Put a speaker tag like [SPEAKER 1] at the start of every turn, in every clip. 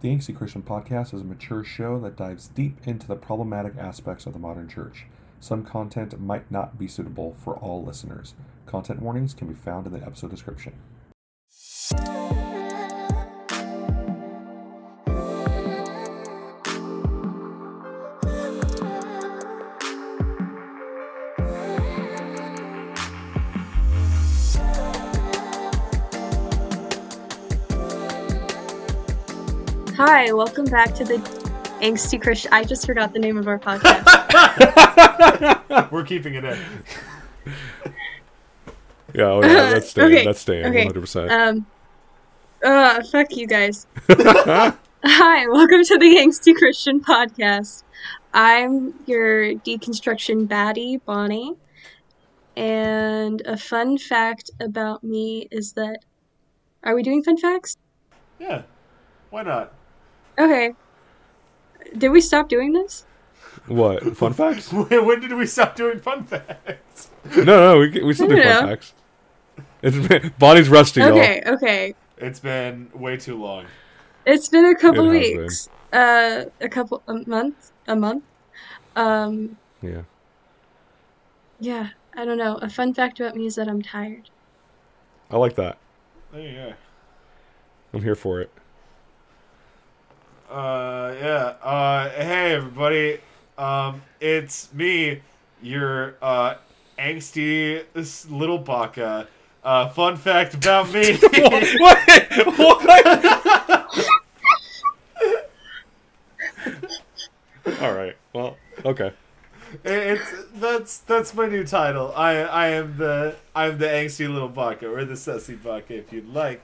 [SPEAKER 1] The Angsty Christian Podcast is a mature show that dives deep into the problematic aspects of the modern church. Some content might not be suitable for all listeners. Content warnings can be found in the episode description.
[SPEAKER 2] Hi, welcome back to the Angsty Christian. I just forgot the name of our podcast.
[SPEAKER 3] We're keeping it in.
[SPEAKER 1] Yeah, oh yeah, that's staying.
[SPEAKER 2] Okay,
[SPEAKER 1] That's staying.
[SPEAKER 2] okay.
[SPEAKER 1] 100%.
[SPEAKER 2] um, uh, fuck you guys. Hi, welcome to the Angsty Christian Podcast. I'm your deconstruction baddie, Bonnie. And a fun fact about me is that. Are we doing fun facts?
[SPEAKER 3] Yeah. Why not?
[SPEAKER 2] Okay. Did we stop doing this?
[SPEAKER 1] what? Fun facts?
[SPEAKER 3] when did we stop doing fun facts?
[SPEAKER 1] no, no, we, we still do
[SPEAKER 2] I don't
[SPEAKER 1] fun
[SPEAKER 2] know.
[SPEAKER 1] facts. It's, Bonnie's rusty, y'all.
[SPEAKER 2] Okay, okay.
[SPEAKER 3] It's been way too long.
[SPEAKER 2] It's been a couple
[SPEAKER 1] It
[SPEAKER 2] weeks. Uh, a couple a month, a month. Um,
[SPEAKER 1] Yeah.
[SPEAKER 2] yeah, I don't know. A fun fact about me is that I'm tired.
[SPEAKER 1] I like that.
[SPEAKER 3] There you go.
[SPEAKER 1] I'm here for it.
[SPEAKER 3] Uh, yeah. Uh, hey everybody. Um, it's me, your uh angsty little baka. Uh, fun fact about me.
[SPEAKER 1] what? What? All right. Well, okay.
[SPEAKER 3] It's that's that's my new title. I I am the I'm the angsty little baka or the sussy baka if you'd like.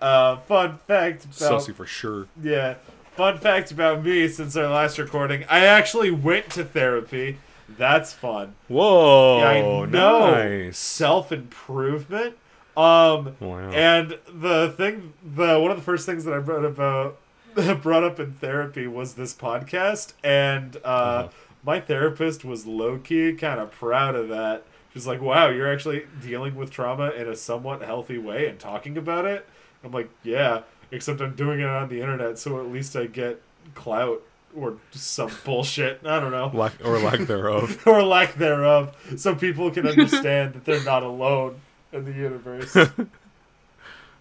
[SPEAKER 3] Uh, fun fact about
[SPEAKER 1] Sussy for sure.
[SPEAKER 3] yeah. Fun fact about me since our last recording, I actually went to therapy. That's fun.
[SPEAKER 1] Whoa.
[SPEAKER 3] Yeah, I know.
[SPEAKER 1] Nice.
[SPEAKER 3] Self improvement. Um,
[SPEAKER 1] Wow.
[SPEAKER 3] and the thing, the one of the first things that I brought about brought up in therapy was this podcast, and uh,
[SPEAKER 1] Uh-huh.
[SPEAKER 3] my therapist was low key kind of proud of that. She's like, "Wow, you're actually dealing with trauma in a somewhat healthy way and talking about it." I'm like, "Yeah, except I'm doing it on the internet, so at least I get clout or some bullshit. I don't know."
[SPEAKER 1] lack or lack thereof.
[SPEAKER 3] or lack thereof, so people can understand that they're not alone in the universe.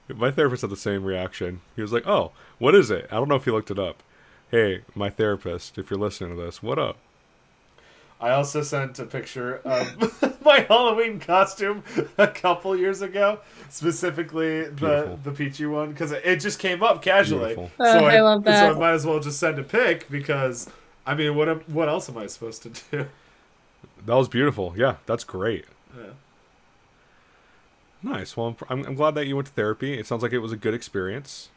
[SPEAKER 1] My therapist had the same reaction. He was like, "Oh, what is it? I don't know if you looked it up." Hey, my therapist, if you're listening to this, what up?
[SPEAKER 3] I also sent a picture of my Halloween costume a couple years ago, specifically the
[SPEAKER 1] Beautiful.
[SPEAKER 3] the peachy one, because it, it just came up casually.
[SPEAKER 1] Beautiful.
[SPEAKER 2] Oh, I love
[SPEAKER 3] So I might as well just send a pic because, I mean, what am- what else am I supposed to do?
[SPEAKER 1] That was beautiful. Yeah, that's great.
[SPEAKER 3] Yeah.
[SPEAKER 1] Nice. Well, I'm, I'm, I'm glad that you went to therapy. It sounds like it was a good experience.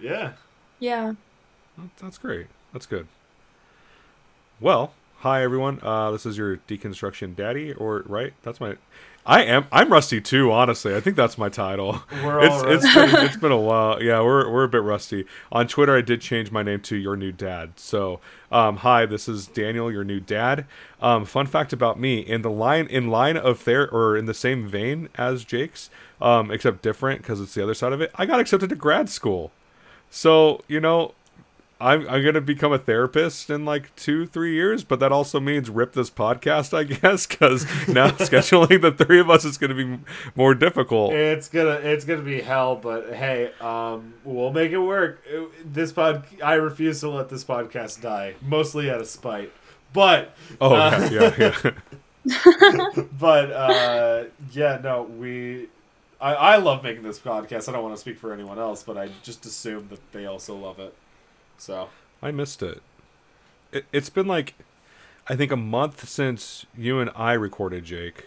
[SPEAKER 3] Yeah.
[SPEAKER 2] Yeah.
[SPEAKER 1] That's great. That's good. Well, hi everyone. Uh, this is your deconstruction daddy, or right? That's my. I am. I'm rusty too. Honestly, I think that's my title.
[SPEAKER 3] We're
[SPEAKER 1] it's
[SPEAKER 3] all
[SPEAKER 1] it's
[SPEAKER 3] rusty.
[SPEAKER 1] been, it's been a while. Yeah, we're we're a bit rusty. On Twitter, I did change my name to your new dad. So, um, hi, this is Daniel, your new dad. Um, fun fact about me: in the line in line of there or in the same vein as Jake's, um, except different because it's the other side of it. I got accepted to grad school. So you know, I'm I'm gonna become a therapist in like two three years, but that also means rip this podcast, I guess, because now scheduling the three of us is gonna be more difficult.
[SPEAKER 3] It's gonna it's gonna be hell, but hey, um, we'll make it work. This pod, I refuse to let this podcast die, mostly out of spite. But
[SPEAKER 1] Oh
[SPEAKER 3] uh,
[SPEAKER 1] yeah, yeah, yeah.
[SPEAKER 3] but uh, yeah, no, we. I, I love making this podcast. I don't want to speak for anyone else, but I just assume that they also love it. So
[SPEAKER 1] I missed it. it. It's been like, I think a month since you and I recorded Jake,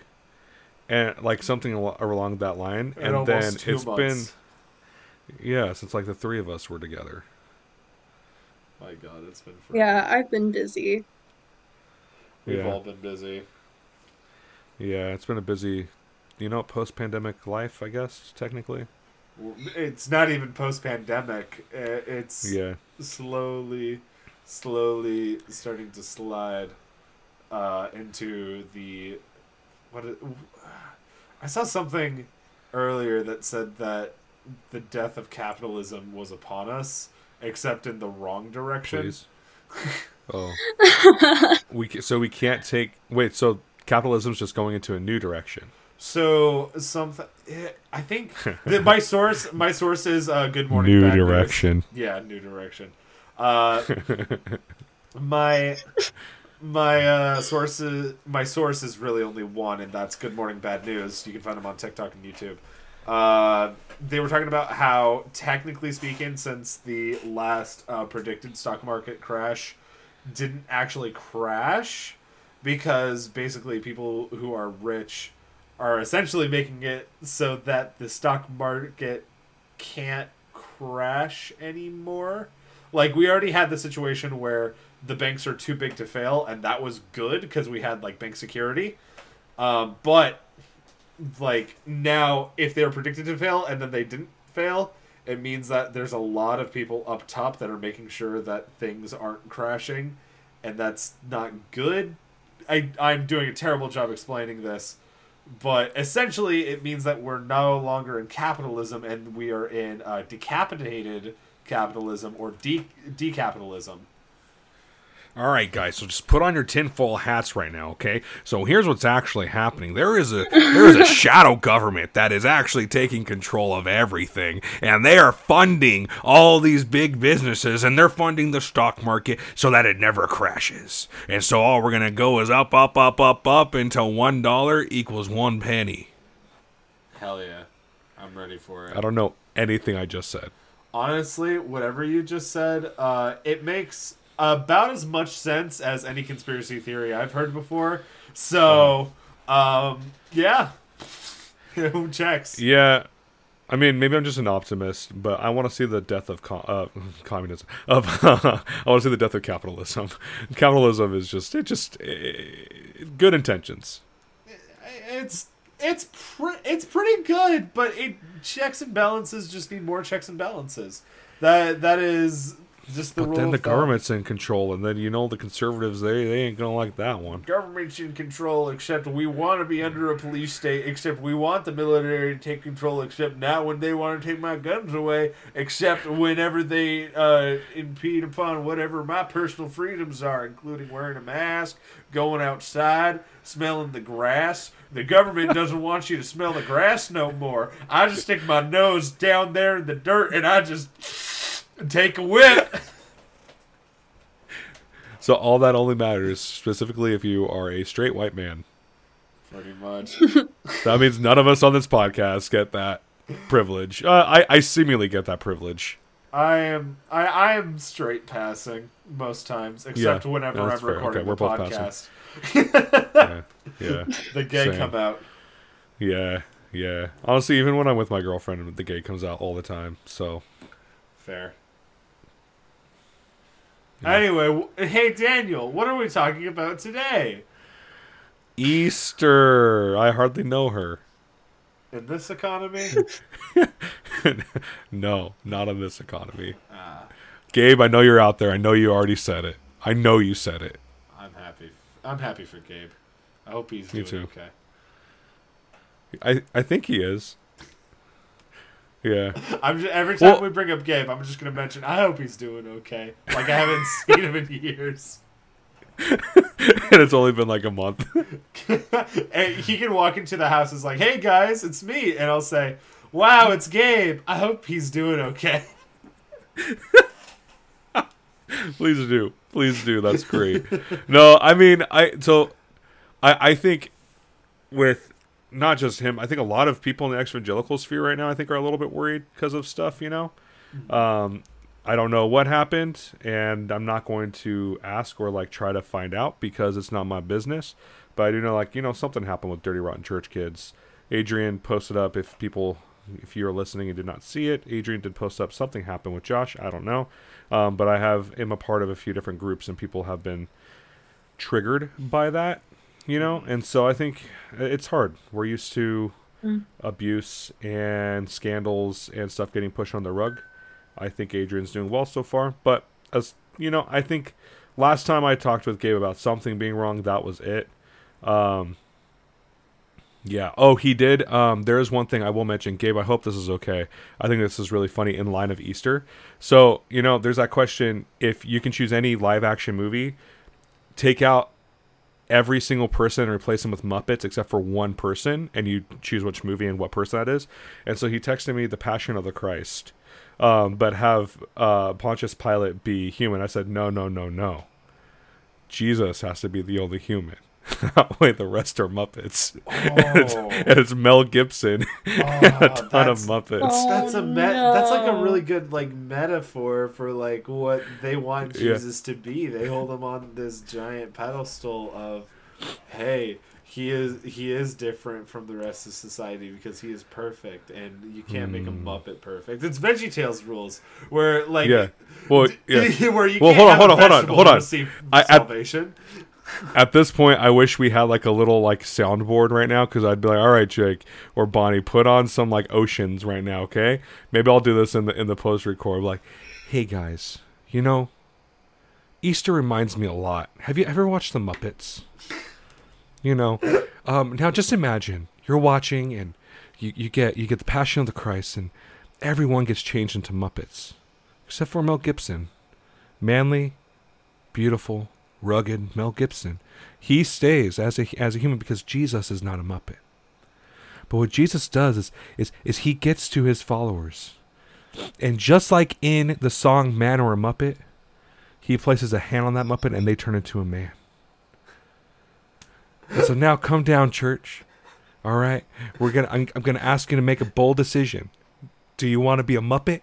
[SPEAKER 1] and like something al- along that line,
[SPEAKER 3] And
[SPEAKER 1] and, then
[SPEAKER 3] almost two
[SPEAKER 1] it's
[SPEAKER 3] months.
[SPEAKER 1] been yeah, since like the three of us were together.
[SPEAKER 3] my God, it's been. Forever.
[SPEAKER 2] Yeah, I've been busy.
[SPEAKER 3] we've
[SPEAKER 1] Yeah.
[SPEAKER 3] all been busy.
[SPEAKER 1] Yeah, it's been a busy, you know, post-pandemic life, I guess technically.
[SPEAKER 3] It's not even post pandemic. It's
[SPEAKER 1] Yeah.
[SPEAKER 3] slowly, slowly starting to slide uh, into the what? It, I saw something earlier that said that the death of capitalism was upon us, except in the wrong direction.
[SPEAKER 1] Oh. we so we can't take wait. So capitalism's just going into a new direction.
[SPEAKER 3] So something. I think that my source. My source is uh, Good Morning.
[SPEAKER 1] New
[SPEAKER 3] Bad News.
[SPEAKER 1] direction.
[SPEAKER 3] Yeah, new direction. Uh, my my uh, source is my source is really only one, and that's Good Morning Bad News. You can find them on TikTok and YouTube. Uh, they were talking about how, technically speaking, since the last uh, predicted stock market crash didn't actually crash, because basically people who are rich are essentially making it so that the stock market can't crash anymore. Like we already had the situation where the banks are too big to fail, and that was good because we had like bank security. Um, but like now, if they were predicted to fail and then they didn't fail, it means that there's a lot of people up top that are making sure that things aren't crashing, and that's not good. I I'm doing a terrible job explaining this, but essentially it means that we're no longer in capitalism and we are in uh, decapitated capitalism or de- decapitalism.
[SPEAKER 1] All right, guys. So just put on your tinfoil hats right now, okay? So here's what's actually happening. There is a there is a shadow government that is actually taking control of everything, and they are funding all these big businesses, and they're funding the stock market so that it never crashes. And so all we're gonna go is up, up, up, up, up until one dollar equals one penny.
[SPEAKER 3] Hell yeah, I'm ready for it.
[SPEAKER 1] I don't know anything I just said.
[SPEAKER 3] Honestly, whatever you just said, uh, it makes about as much sense as any conspiracy theory I've heard before. So, um, yeah, who checks?
[SPEAKER 1] Yeah, I mean, maybe I'm just an optimist, but I want to see the death of uh, communism. Of I want to see the death of capitalism. Capitalism is just it just eh, good intentions.
[SPEAKER 3] It's it's pre- it's pretty good, but it checks and balances just need more checks and balances. That that is just the
[SPEAKER 1] But then the government's in control, and then you know the conservatives they they ain't gonna like that one.
[SPEAKER 3] government's in control, except we want to be under a police state, except we want the military to take control, except not when they want to take my guns away, except whenever they uh, impede upon whatever my personal freedoms are, including wearing a mask, going outside, smelling the grass. The government doesn't want you to smell the grass no more. I just stick my nose down there in the dirt and I just take a whiff.
[SPEAKER 1] So all that only matters specifically if you are a straight white man.
[SPEAKER 3] Pretty much.
[SPEAKER 1] That means none of us on this podcast get that privilege. Uh, I I seemingly get that privilege.
[SPEAKER 3] I am I, I am straight passing most times, except
[SPEAKER 1] Yeah,
[SPEAKER 3] whenever
[SPEAKER 1] that's
[SPEAKER 3] I'm
[SPEAKER 1] fair.
[SPEAKER 3] recording
[SPEAKER 1] Okay, we're
[SPEAKER 3] the
[SPEAKER 1] both
[SPEAKER 3] podcast.
[SPEAKER 1] Yeah, yeah,
[SPEAKER 3] The gay
[SPEAKER 1] Same.
[SPEAKER 3] come out.
[SPEAKER 1] yeah, yeah. Honestly, even when I'm with my girlfriend, the gay comes out all the time. So
[SPEAKER 3] Fair.
[SPEAKER 1] Yeah.
[SPEAKER 3] Anyway, hey Daniel, what are we talking about today?
[SPEAKER 1] Easter. I hardly know her.
[SPEAKER 3] In this economy?
[SPEAKER 1] no, not in this economy.
[SPEAKER 3] Ah,
[SPEAKER 1] Gabe, I know you're out there. I know you already said it. I know you said it.
[SPEAKER 3] I'm happy. I'm happy for Gabe. I hope he's
[SPEAKER 1] Me
[SPEAKER 3] doing
[SPEAKER 1] too.
[SPEAKER 3] okay.
[SPEAKER 1] I I think he is. Yeah.
[SPEAKER 3] I'm just, every time
[SPEAKER 1] Well-
[SPEAKER 3] we bring up Gabe, I'm just gonna mention I hope he's doing okay. Like I haven't seen him in years.
[SPEAKER 1] and it's only been like a month.
[SPEAKER 3] and he can walk into the house and is like, "Hey guys, it's me," and I'll say, "Wow, it's Gabe. I hope he's doing okay."
[SPEAKER 1] Please do. Please do. That's great. no, I mean, I so I I think with not just him, I think a lot of people in the evangelical sphere right now I think are a little bit worried because of stuff, you know. Um I don't know what happened and I'm not going to ask or like try to find out because it's not my business. But I do know like, you know, something happened with Dirty Rotten Church Kids. Adrian posted up if people if you're listening and did not see it, Adrian did post up something happened with Josh. I don't know. Um, but I have am a part of a few different groups and people have been triggered by that, you know. And so I think it's hard. We're used to abuse and scandals and stuff getting pushed on the rug. I think Adrian's doing well so far, but as you know, I think last time I talked with Gabe about something being wrong, that was it. Um, Yeah. Oh, he did. Um, there is one thing I will mention, Gabe. I hope this is okay. I think this is really funny in line of Easter. So you know, there's that question: if you can choose any live action movie, take out every single person and replace them with Muppets except for one person, and you choose which movie and what person that is. And so he texted me the Passion of the Christ, um, but have uh, Pontius Pilate be human. I said no, no, no, no. Jesus has to be the only human. that way the rest are Muppets. and, it's,
[SPEAKER 3] Oh.
[SPEAKER 1] and it's Mel Gibson and a ton of Muppets.
[SPEAKER 2] Oh,
[SPEAKER 3] That's a me- that's like a really good like metaphor for like what they want
[SPEAKER 1] Yeah.
[SPEAKER 3] Jesus to be. They hold him on this giant pedestal of hey, he is he is different from the rest of society because he is perfect and you can't make a
[SPEAKER 1] Hmm.
[SPEAKER 3] Muppet perfect. It's Veggie Tales rules where like
[SPEAKER 1] Yeah. Well, yeah.
[SPEAKER 3] where you
[SPEAKER 1] Well,
[SPEAKER 3] can't
[SPEAKER 1] hold on,
[SPEAKER 3] have
[SPEAKER 1] hold
[SPEAKER 3] a
[SPEAKER 1] on, hold on, hold on.
[SPEAKER 3] receive
[SPEAKER 1] I- at-
[SPEAKER 3] salvation.
[SPEAKER 1] At this point, I wish we had like a little like soundboard right now because I'd be like, "All right, Jake or Bonnie, put on some like oceans right now, okay? Maybe I'll do this in the in the post record. Like, hey guys, you know, Easter reminds me a lot. Have you ever watched the Muppets? You know, um, now just imagine you're watching and you, you get you get the Passion of the Christ and everyone gets changed into Muppets, except for Mel Gibson, manly, beautiful, rugged Mel Gibson. He stays as a as a human because Jesus is not a Muppet. But what Jesus does is is is he gets to his followers. And just like in the song Man or a Muppet, he places a hand on that Muppet and they turn into a man. And so now come down, church. All right. We're gonna I'm, I'm gonna ask you to make a bold decision. Do you want to be a Muppet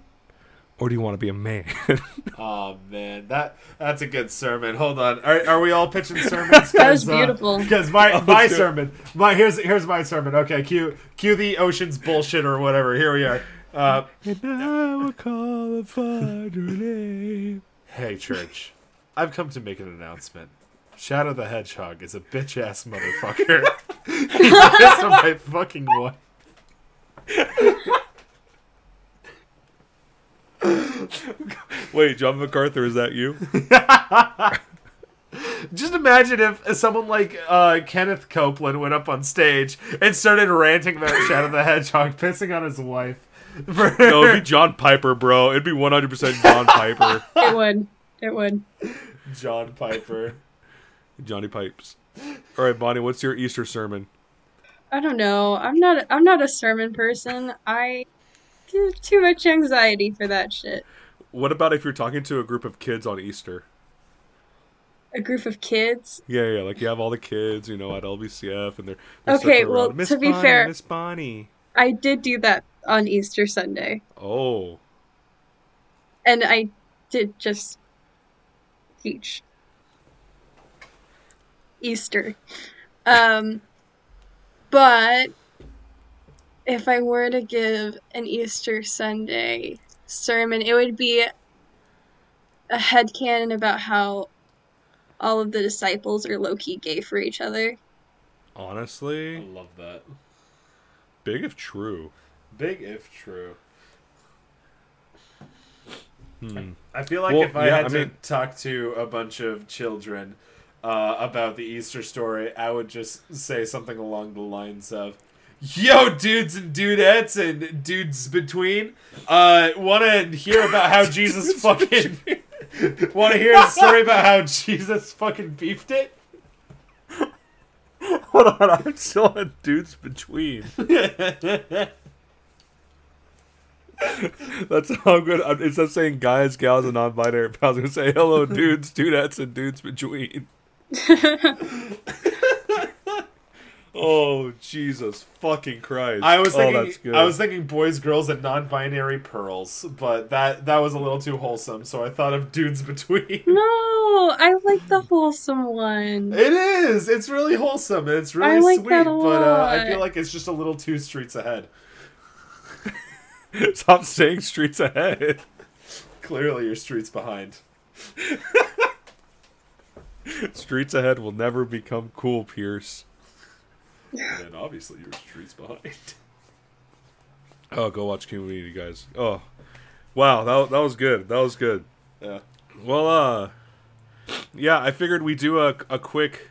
[SPEAKER 1] or do you want to be a man?
[SPEAKER 3] Oh man, that that's a good sermon. Hold on, are, are we all pitching sermons?
[SPEAKER 2] That was beautiful.
[SPEAKER 3] Because my
[SPEAKER 1] Oh,
[SPEAKER 3] my
[SPEAKER 1] dude.
[SPEAKER 3] sermon, my here's here's my sermon. Okay, cue cue the ocean's bullshit or whatever. Here we are. Uh,
[SPEAKER 1] and I will call upon your name.
[SPEAKER 3] hey church, I've come to make an announcement. Shadow the Hedgehog is a bitch ass motherfucker. he pissed on my fucking wife.
[SPEAKER 1] Wait, John MacArthur, is that you?
[SPEAKER 3] Just imagine if someone like uh, Kenneth Copeland went up on stage and started ranting about Shadow the Hedgehog pissing on his wife. For-
[SPEAKER 1] no, it'd be John Piper, bro. It'd be 100% John Piper.
[SPEAKER 2] It would. It would.
[SPEAKER 3] John Piper.
[SPEAKER 1] Johnny Pipes. All right, Bonnie, what's your Easter sermon?
[SPEAKER 2] I don't know. I'm not. I'm not a sermon person. I get too much anxiety for that shit.
[SPEAKER 1] What about if you're talking to a group of kids on Easter?
[SPEAKER 2] A group of kids.
[SPEAKER 1] Yeah, yeah, like you have all the kids, you know, at LBCF, and they're, they're
[SPEAKER 2] Okay, well,
[SPEAKER 1] around,
[SPEAKER 2] to be
[SPEAKER 1] Bonnie,
[SPEAKER 2] fair-
[SPEAKER 1] Miss Bonnie.
[SPEAKER 2] I did do that on Easter Sunday,
[SPEAKER 1] Oh,
[SPEAKER 2] and I did just teach Easter. Um, but if I were to give an Easter Sunday sermon, it would be a headcanon about how all of the disciples are low key gay for each other.
[SPEAKER 1] Honestly, I
[SPEAKER 3] love that.
[SPEAKER 1] big if true.
[SPEAKER 3] Big if true.
[SPEAKER 1] Hmm.
[SPEAKER 3] I feel like
[SPEAKER 1] Well,
[SPEAKER 3] if I
[SPEAKER 1] yeah,
[SPEAKER 3] had
[SPEAKER 1] I
[SPEAKER 3] to talk to a bunch of children uh, about the Easter story, I would just say something along the lines of, "Yo, dudes and dudettes and dudes between, uh, want to hear about how Jesus fucking want to hear a story about how Jesus fucking beefed it."
[SPEAKER 1] Hold on, I'm still on dudes between. That's how good. I'm- Instead of saying guys, gals, and non-binary, I was gonna say hello, dudes, dudettes, and dudes between. Oh Jesus fucking Christ!
[SPEAKER 3] I was
[SPEAKER 1] oh,
[SPEAKER 3] thinking,
[SPEAKER 1] that's good.
[SPEAKER 3] I was thinking boys, girls, and non-binary pearls, but that that was a little too wholesome, so I thought of dudes between.
[SPEAKER 2] No, I like the wholesome one.
[SPEAKER 3] It is. It's really wholesome and it's really
[SPEAKER 2] I like
[SPEAKER 3] sweet,
[SPEAKER 2] that a
[SPEAKER 3] but uh, I feel like it's just a little two streets ahead.
[SPEAKER 1] Stop saying streets ahead.
[SPEAKER 3] Clearly, your streets behind.
[SPEAKER 1] Streets ahead will never become cool, Pierce.
[SPEAKER 3] And obviously, your streets behind.
[SPEAKER 1] Oh, go watch Community, guys. Oh, wow, that that was good. That was good.
[SPEAKER 3] Yeah.
[SPEAKER 1] Well, uh, yeah, I figured we do a a quick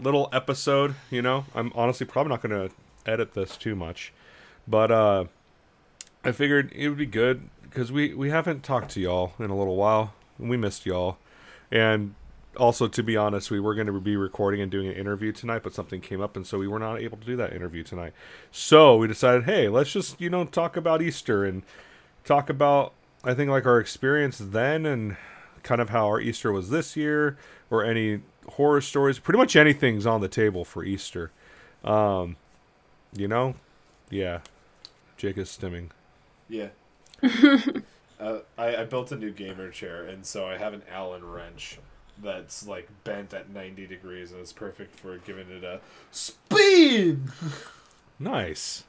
[SPEAKER 1] little episode. You know, I'm honestly probably not gonna edit this too much, but uh, I figured it would be good because we we haven't talked to y'all in a little while. And we missed y'all, and also to be honest, we were going to be recording and doing an interview tonight, but something came up, and so we were not able to do that interview tonight. So we decided, hey, let's just you know talk about Easter and talk about I think like our experience then and kind of how our Easter was this year or any horror stories. Pretty much anything's on the table for Easter. Um, you know, yeah. Jake is stimming.
[SPEAKER 3] Yeah. uh, I, I built a new gamer chair, and so I have an Allen wrench that's like bent at 90 degrees, and it's perfect for giving it a spin.
[SPEAKER 1] Nice.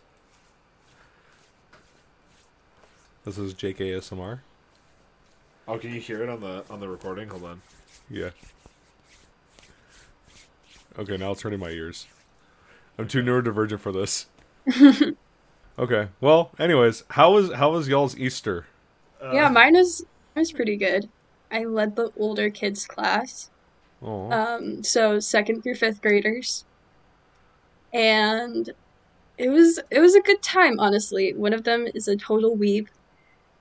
[SPEAKER 1] This is Jake ASMR.
[SPEAKER 3] Oh, can you hear it on the on the recording? Hold on.
[SPEAKER 1] Yeah. Okay, now it's hurting my ears. I'm too neurodivergent for this. okay. Well, anyways, how was how was y'all's Easter?
[SPEAKER 3] Uh,
[SPEAKER 2] yeah, mine is was pretty good. I led the older kids class. Um, so second through fifth graders. And it was it was a good time, honestly. One of them is a total weeb.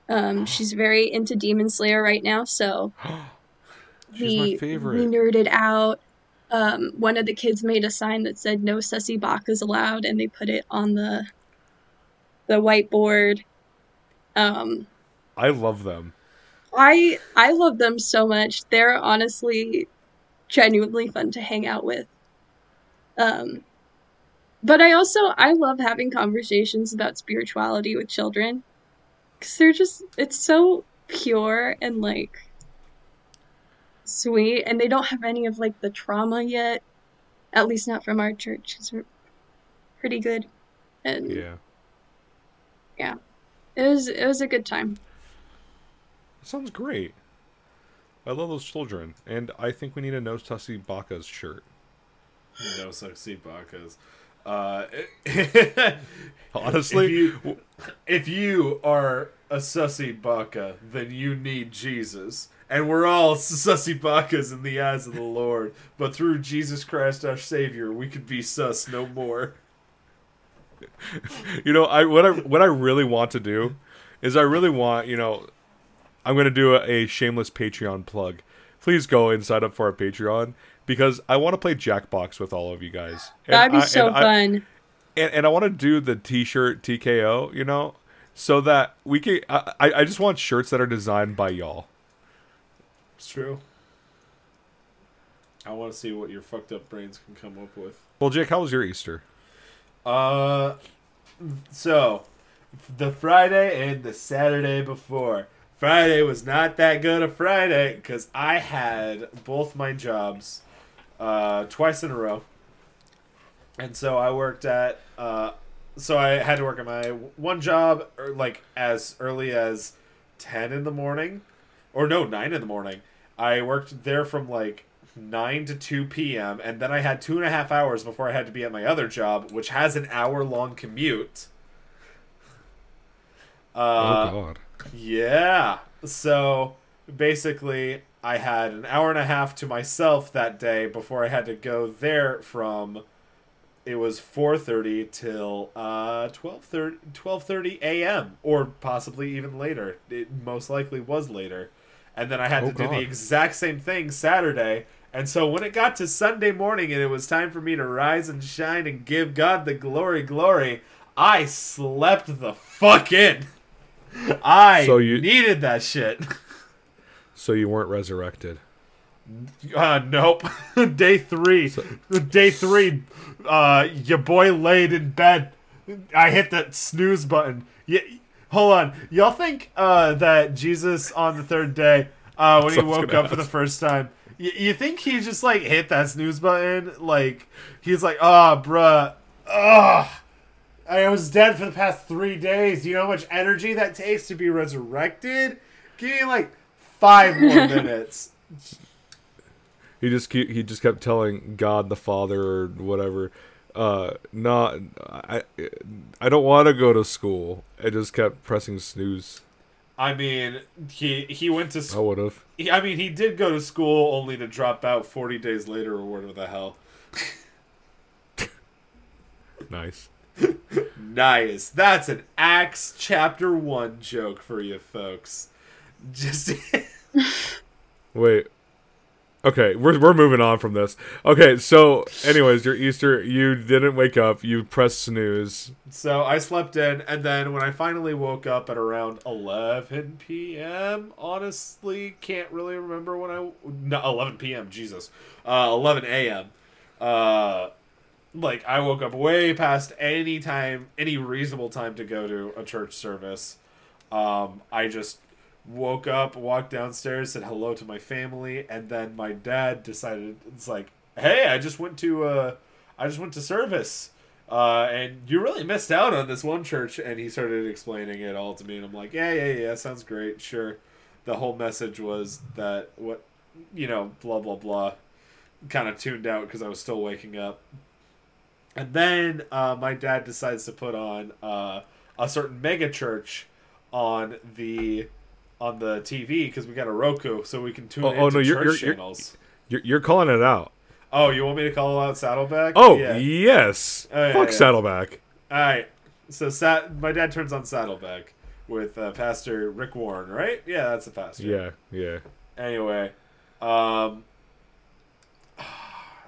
[SPEAKER 2] Um, she's very into Demon Slayer right now, so
[SPEAKER 1] she's
[SPEAKER 2] we we nerded out. Um, one of the kids made a sign that said "No sussy bakas allowed," and they put it on the the whiteboard. Um,
[SPEAKER 1] I love them.
[SPEAKER 2] I I love them so much. They're honestly genuinely fun to hang out with. Um but I also I love having conversations about spirituality with children cuz they're just it's so pure and like sweet and they don't have any of like the trauma yet. At least not from our church. It's pretty good. And
[SPEAKER 1] Yeah.
[SPEAKER 2] it was it was a good time.
[SPEAKER 1] Sounds great. I love those children, and I think we need a No Sussy Baka's shirt.
[SPEAKER 3] No sexy bakas. Uh,
[SPEAKER 1] Honestly,
[SPEAKER 3] if you, if you are a sussy baka, then you need Jesus. And we're all sussy bakas in the eyes of the Lord. But through Jesus Christ our Savior, we could be sus no more.
[SPEAKER 1] you know, I what I what I really want to do is I really want you know, I'm gonna do a, a shameless Patreon plug. Please go and sign up for our Patreon because I want to play Jackbox with all of you guys. And
[SPEAKER 2] That'd be
[SPEAKER 1] I-
[SPEAKER 2] so
[SPEAKER 1] and I-
[SPEAKER 2] fun.
[SPEAKER 1] and, and I want to do the T-shirt TKO, you know, so that we can. I, I I just want shirts that are designed by y'all.
[SPEAKER 3] It's true. I want to see what your fucked up brains can come up with.
[SPEAKER 1] Well, Jake, how was your Easter?
[SPEAKER 3] Uh, so the Friday and the Saturday before. Friday was not that good a Friday because I had both my jobs uh, twice in a row, and so I worked at. Uh, so I had to work at my one job er, like as early as ten in the morning, or no, nine in the morning. I worked there from like 9 to 2 p.m. and then I had two and a half hours before I had to be at my other job, which has an hour long commute. Uh,
[SPEAKER 1] oh God.
[SPEAKER 3] Yeah. So basically, I had an hour and a half to myself that day before I had to go there from. It was 4:30 till uh 12:30 12:30 a.m. or possibly even later. It most likely was later. And then I had
[SPEAKER 1] Oh,
[SPEAKER 3] to do the exact same thing Saturday. And so when it got to Sunday morning and it was time for me to rise and shine and give God the glory, glory, I slept the fuck in. I
[SPEAKER 1] So you-
[SPEAKER 3] needed that shit.
[SPEAKER 1] So you weren't resurrected.
[SPEAKER 3] Uh, nope. Day three. Day three. Uh, your boy laid in bed. I hit that snooze button. Yeah, hold on. Y'all think uh, that Jesus on the third day, uh, when he
[SPEAKER 1] That's what I was
[SPEAKER 3] woke up for the first time, y- you think he just like hit that snooze button? Like he's like, ah, bruh, ugh. I was dead for the past three days. Do you know how much energy that takes to be resurrected? Give me like five more minutes.
[SPEAKER 1] He just keep, he just kept telling God the Father or whatever, uh, not I I don't want to go to school. I just kept pressing snooze.
[SPEAKER 3] I mean, he he went to
[SPEAKER 1] I
[SPEAKER 3] school.
[SPEAKER 1] would have.
[SPEAKER 3] I mean, he did go to school only to drop out 40 days later or whatever the hell.
[SPEAKER 1] Nice.
[SPEAKER 3] nice. That's an Acts chapter one joke for you folks. Just
[SPEAKER 1] Wait. Okay, we're we're moving on from this. Okay, so anyways, your Easter you didn't wake up, you pressed snooze.
[SPEAKER 3] so I slept in, and then when I finally woke up at around 11 p.m., honestly can't really remember when I no 11 p.m. Jesus, uh, 11 a.m. Uh, like I woke up way past any time, any reasonable time to go to a church service. Um, I just woke up, walked downstairs, said hello to my family, and then my dad decided it's like, hey, I just went to uh, I just went to service. Uh, and you really missed out on this one church, and he started explaining it all to me, and I'm like, yeah, yeah, yeah, sounds great, sure. The whole message was that what, you know, blah blah blah, kind of tuned out because I was still waking up. And then uh, my dad decides to put on uh, a certain mega church on the on the TV because we got a Roku, so we can tune
[SPEAKER 1] Oh,
[SPEAKER 3] into
[SPEAKER 1] oh, no,
[SPEAKER 3] church
[SPEAKER 1] you're- you're-
[SPEAKER 3] channels.
[SPEAKER 1] You're, you're calling it out.
[SPEAKER 3] Oh, you want me to call out Saddleback?
[SPEAKER 1] Oh
[SPEAKER 3] yeah.
[SPEAKER 1] yes,
[SPEAKER 3] Oh, yeah,
[SPEAKER 1] fuck
[SPEAKER 3] yeah.
[SPEAKER 1] Saddleback.
[SPEAKER 3] All right. So Sat- my dad turns on Saddleback with uh, Pastor Rick Warren, right? Yeah, that's the pastor.
[SPEAKER 1] Yeah, yeah.
[SPEAKER 3] Anyway, um,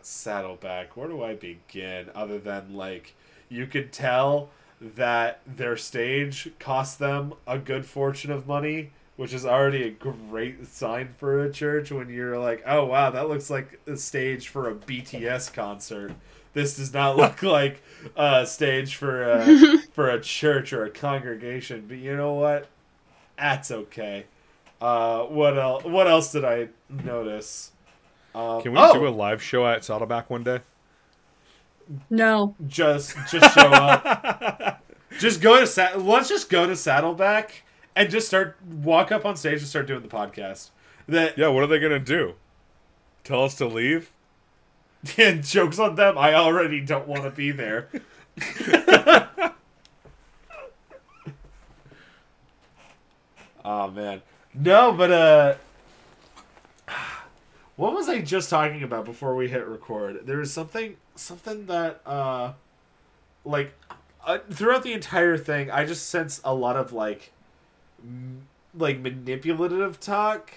[SPEAKER 3] Saddleback. Where do I begin? Other than like, you could tell that their stage cost them a good fortune of money, which is already a great sign for a church. When you're like, oh wow, that looks like a stage for a BTS concert. This does not look like a stage for a, for a church or a congregation. But you know what? That's okay. Uh, what else? What else did I notice? Um,
[SPEAKER 1] Can we
[SPEAKER 3] oh,
[SPEAKER 1] do a live show at Saddleback one day?
[SPEAKER 2] No.
[SPEAKER 3] just just show up. just go to Sa- let's just go to Saddleback and just start walk up on stage and start doing the podcast. That
[SPEAKER 1] Yeah, what are they gonna do? Tell us to leave?
[SPEAKER 3] and jokes on them. I already don't want to be there. oh man, no, but uh, what was I just talking about before we hit record? There was something, something that uh, like uh, throughout the entire thing, I just sense a lot of like, m- like manipulative talk,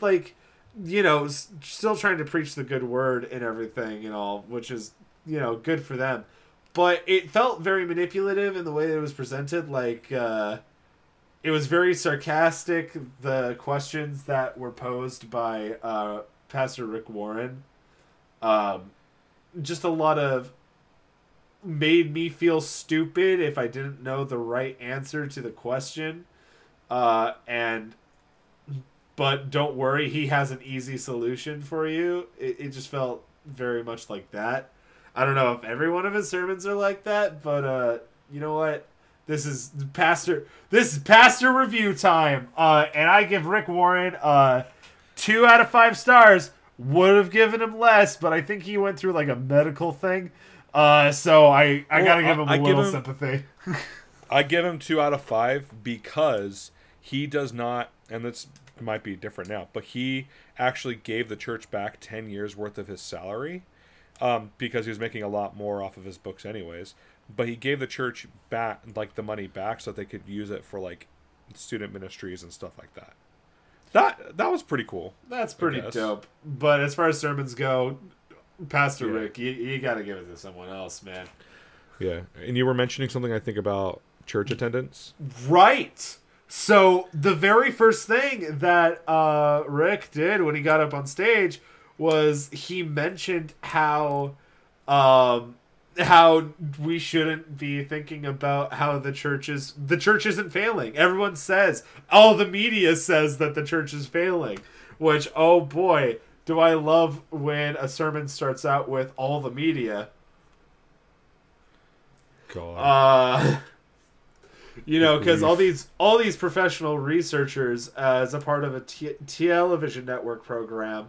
[SPEAKER 3] like you know, s- still trying to preach the good word and everything and all, which is, you know, good for them. But it felt very manipulative in the way that it was presented. Like, uh, it was very sarcastic, the questions that were posed by uh, Pastor Rick Warren. Um, just a lot of made me feel stupid if I didn't know the right answer to the question. Uh, and but don't worry, he has an easy solution for you. It, it just felt very much like that. I don't know if every one of his sermons are like that, but uh, you know what? This is pastor. This is pastor review time, uh, and I give Rick Warren uh, two out of five stars. Would have given him less, but I think he went through like a medical thing, uh, so I I
[SPEAKER 1] Well,
[SPEAKER 3] gotta give him a
[SPEAKER 1] I
[SPEAKER 3] little
[SPEAKER 1] him-
[SPEAKER 3] sympathy.
[SPEAKER 1] I give him two out of five because he does not, and this might be different now, but he actually gave the church back 10 years worth of his salary um, because he was making a lot more off of his books, anyways. But he gave the church back, like the money back, so that they could use it for like student ministries and stuff like that. That that was pretty cool.
[SPEAKER 3] That's pretty dope. But as far as sermons go, Pastor
[SPEAKER 1] Yeah.
[SPEAKER 3] Rick, you, you got to give it to someone else, man.
[SPEAKER 1] Yeah, and you were mentioning something I think about church attendance.
[SPEAKER 3] Right. So the very first thing that uh, Rick did when he got up on stage was he mentioned how um, how we shouldn't be thinking about how the church is the church isn't failing. Everyone says all the media says that the church is failing, which oh boy, do I love when a sermon starts out with all the media.
[SPEAKER 1] God.
[SPEAKER 3] Uh, you know, because all these all these professional researchers, as a part of a t- television network program,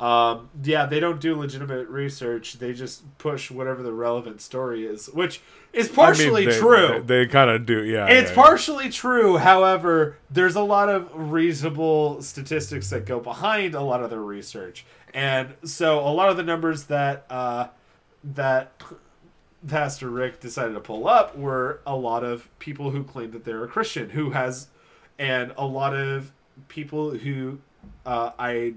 [SPEAKER 3] um, yeah, they don't do legitimate research. They just push whatever the relevant story is, which is partially
[SPEAKER 1] they,
[SPEAKER 3] true.
[SPEAKER 1] They, kind of do, yeah.
[SPEAKER 3] It's
[SPEAKER 1] yeah,
[SPEAKER 3] partially true. However, there's a lot of reasonable statistics that go behind a lot of their research, and so a lot of the numbers that uh, that Pastor Rick decided to pull up were a lot of people who claim that they're a Christian, who has, and a lot of people who uh, I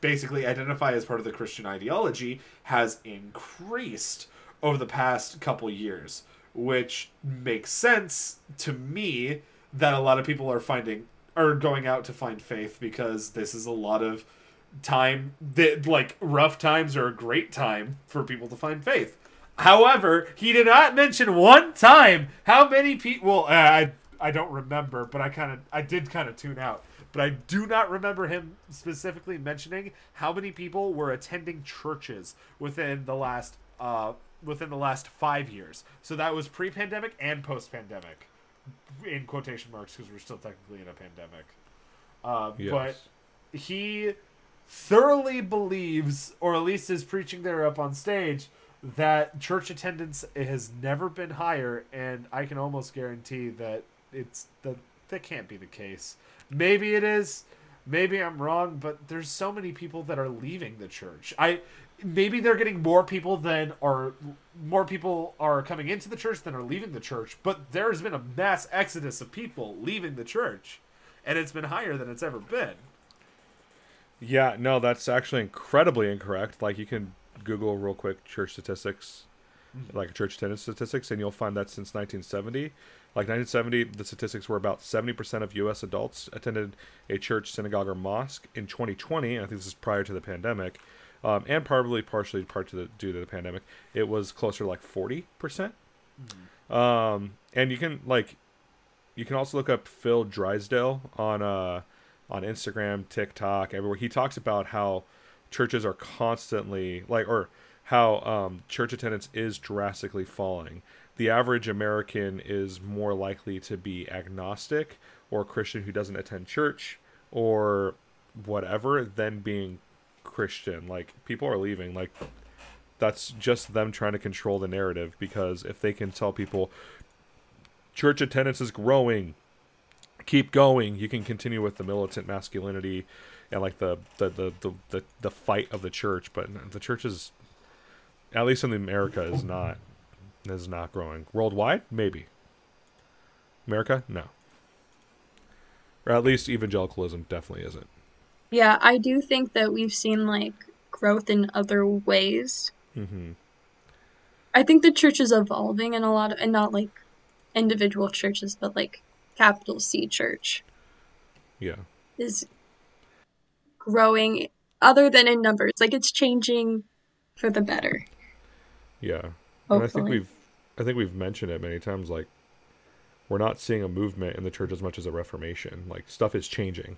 [SPEAKER 3] basically identify as part of the Christian ideology has increased over the past couple years, which makes sense to me that a lot of people are finding are going out to find faith because this is a lot of time that like rough times are a great time for people to find faith. However, he did not mention one time how many people. Well, I I don't remember, but I kind of I did kind of tune out. But I do not remember him specifically mentioning how many people were attending churches within the last uh within the last five years. So that was pre-pandemic and post-pandemic, in quotation marks, because we're still technically in a pandemic. Uh,
[SPEAKER 1] Yes.
[SPEAKER 3] But he thoroughly believes, or at least is preaching there up on stage, that church attendance has never been higher, and I can almost guarantee that it's that that can't be the case. Maybe it is. Maybe I'm wrong, but there's so many people that are leaving the church. I maybe they're getting more people than are more people are coming into the church than are leaving the church, but there's been a mass exodus of people leaving the church, and it's been higher than it's ever been.
[SPEAKER 1] Yeah, no, that's actually incredibly incorrect. Like you can Google real quick church statistics, hmm. like church attendance statistics, and you'll find that since 1970, like 1970, the statistics were about 70% of U.S. adults attended a church, synagogue, or mosque. In 2020, I think this is prior to the pandemic, um, and probably partially part to the due to the pandemic, it was closer to like 40 percent. Um, and you can like, you can also look up Phil Drysdale on uh on Instagram, TikTok, everywhere. He talks about how churches are constantly like, or how um, church attendance is drastically falling. The average American is more likely to be agnostic or Christian who doesn't attend church or whatever than being Christian. Like people are leaving. Like that's just them trying to control the narrative because if they can tell people church attendance is growing keep going you can continue with the militant masculinity and like the the the the, the, the fight of the church but the church is at least in america is not is not growing worldwide maybe america no or at least evangelicalism definitely isn't
[SPEAKER 2] Yeah, I do think that we've seen like growth in other ways.
[SPEAKER 1] mm-hmm.
[SPEAKER 2] I think the church is evolving in a lot of, and not like individual churches, but like capital C church
[SPEAKER 1] yeah
[SPEAKER 2] is growing other than in numbers. Like it's changing for the better.
[SPEAKER 1] Yeah. And I think we've I think we've mentioned it many times like we're not seeing a movement in the church as much as a reformation. Like stuff is changing.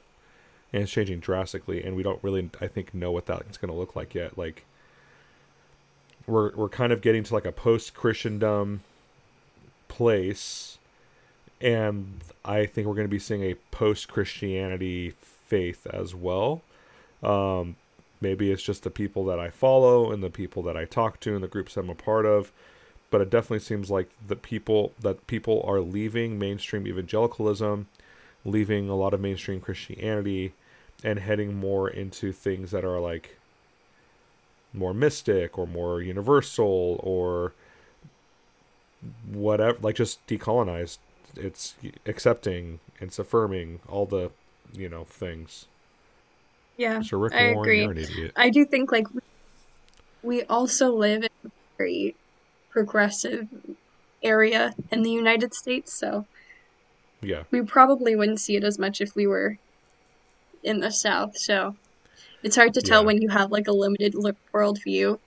[SPEAKER 1] And it's changing drastically and we don't really I think know what that's going to look like yet. Like we're we're kind of getting to like a post-Christendom place and I think we're going to be seeing a post-Christianity faith as well. Um maybe it's just the people that I follow and the people that I talk to and the groups I'm a part of. But it definitely seems like the people that people are leaving mainstream evangelicalism, leaving a lot of mainstream Christianity, and heading more into things that are like more mystic or more universal or whatever, like just decolonized. It's accepting, it's affirming all the, you know, things.
[SPEAKER 2] Yeah,
[SPEAKER 1] So Rick
[SPEAKER 2] I
[SPEAKER 1] Warren,
[SPEAKER 2] agree.
[SPEAKER 1] you're an idiot.
[SPEAKER 2] I do think like we also live in a very progressive area in the United States, so
[SPEAKER 1] Yeah.
[SPEAKER 2] we probably wouldn't see it as much if we were in the South. So it's hard to tell
[SPEAKER 1] Yeah.
[SPEAKER 2] when you have like a limited li- worldview,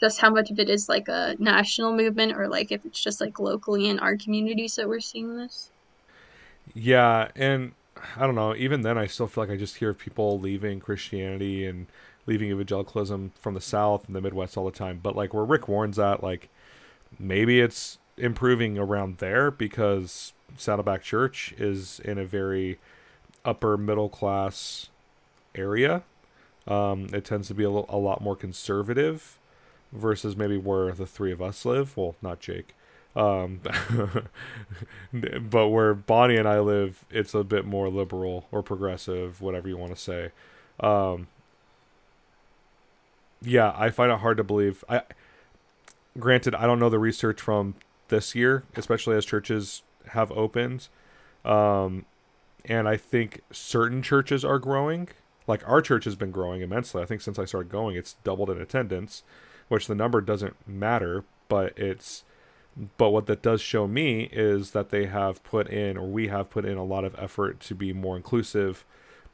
[SPEAKER 2] just how much of it is like a national movement or like if it's just like locally in our communities that we're seeing this.
[SPEAKER 1] Yeah, and I don't know. Even then, I still feel like I just hear people leaving Christianity and leaving evangelicalism from the South and the Midwest all the time. But like where Rick Warren's at, like maybe it's improving around there because Saddleback Church is in a very upper middle class area. Um, it tends to be a, lo- a lot more conservative versus maybe where the three of us live. Well, not Jake. Um, but where Bonnie and I live, it's a bit more liberal or progressive, whatever you want to say. Um, yeah, I find it hard to believe. I granted, I don't know the research from this year, especially as churches have opened. Um, and I think certain churches are growing. Like our church has been growing immensely. I think since I started going, it's doubled in attendance, which the number doesn't matter, but it's but what that does show me is that they have put in or we have put in a lot of effort to be more inclusive,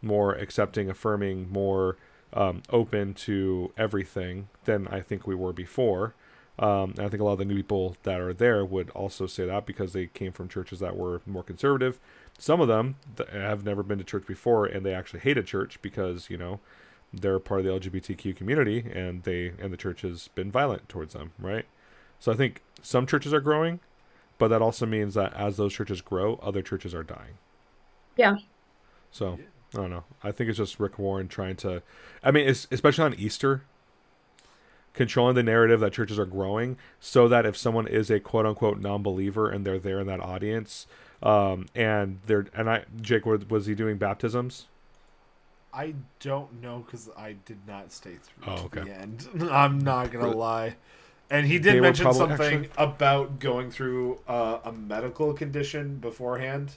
[SPEAKER 1] more accepting, affirming, more um, open to everything than I think we were before. Um, and I think a lot of the new people that are there would also say that because they came from churches that were more conservative. Some of them have never been to church before and they actually hate a church because, you know, they're part of the LGBTQ community and they and the church has been violent towards them, right? So I think some churches are growing, but that also means that as those churches grow, other churches are dying.
[SPEAKER 2] Yeah.
[SPEAKER 1] So I don't know. I think it's just Rick Warren trying to, I mean, especially on Easter, controlling the narrative that churches are growing so that if someone is a quote unquote non believer and they're there in that audience, um, and they're, and I, Jake, was, was he doing baptisms?
[SPEAKER 3] I don't know because I did not stay through
[SPEAKER 1] Oh,
[SPEAKER 3] to
[SPEAKER 1] okay.
[SPEAKER 3] the end. I'm not gonna lie. And he did
[SPEAKER 1] were
[SPEAKER 3] mention
[SPEAKER 1] probably-
[SPEAKER 3] something
[SPEAKER 1] actually-
[SPEAKER 3] about going through uh, a medical condition beforehand.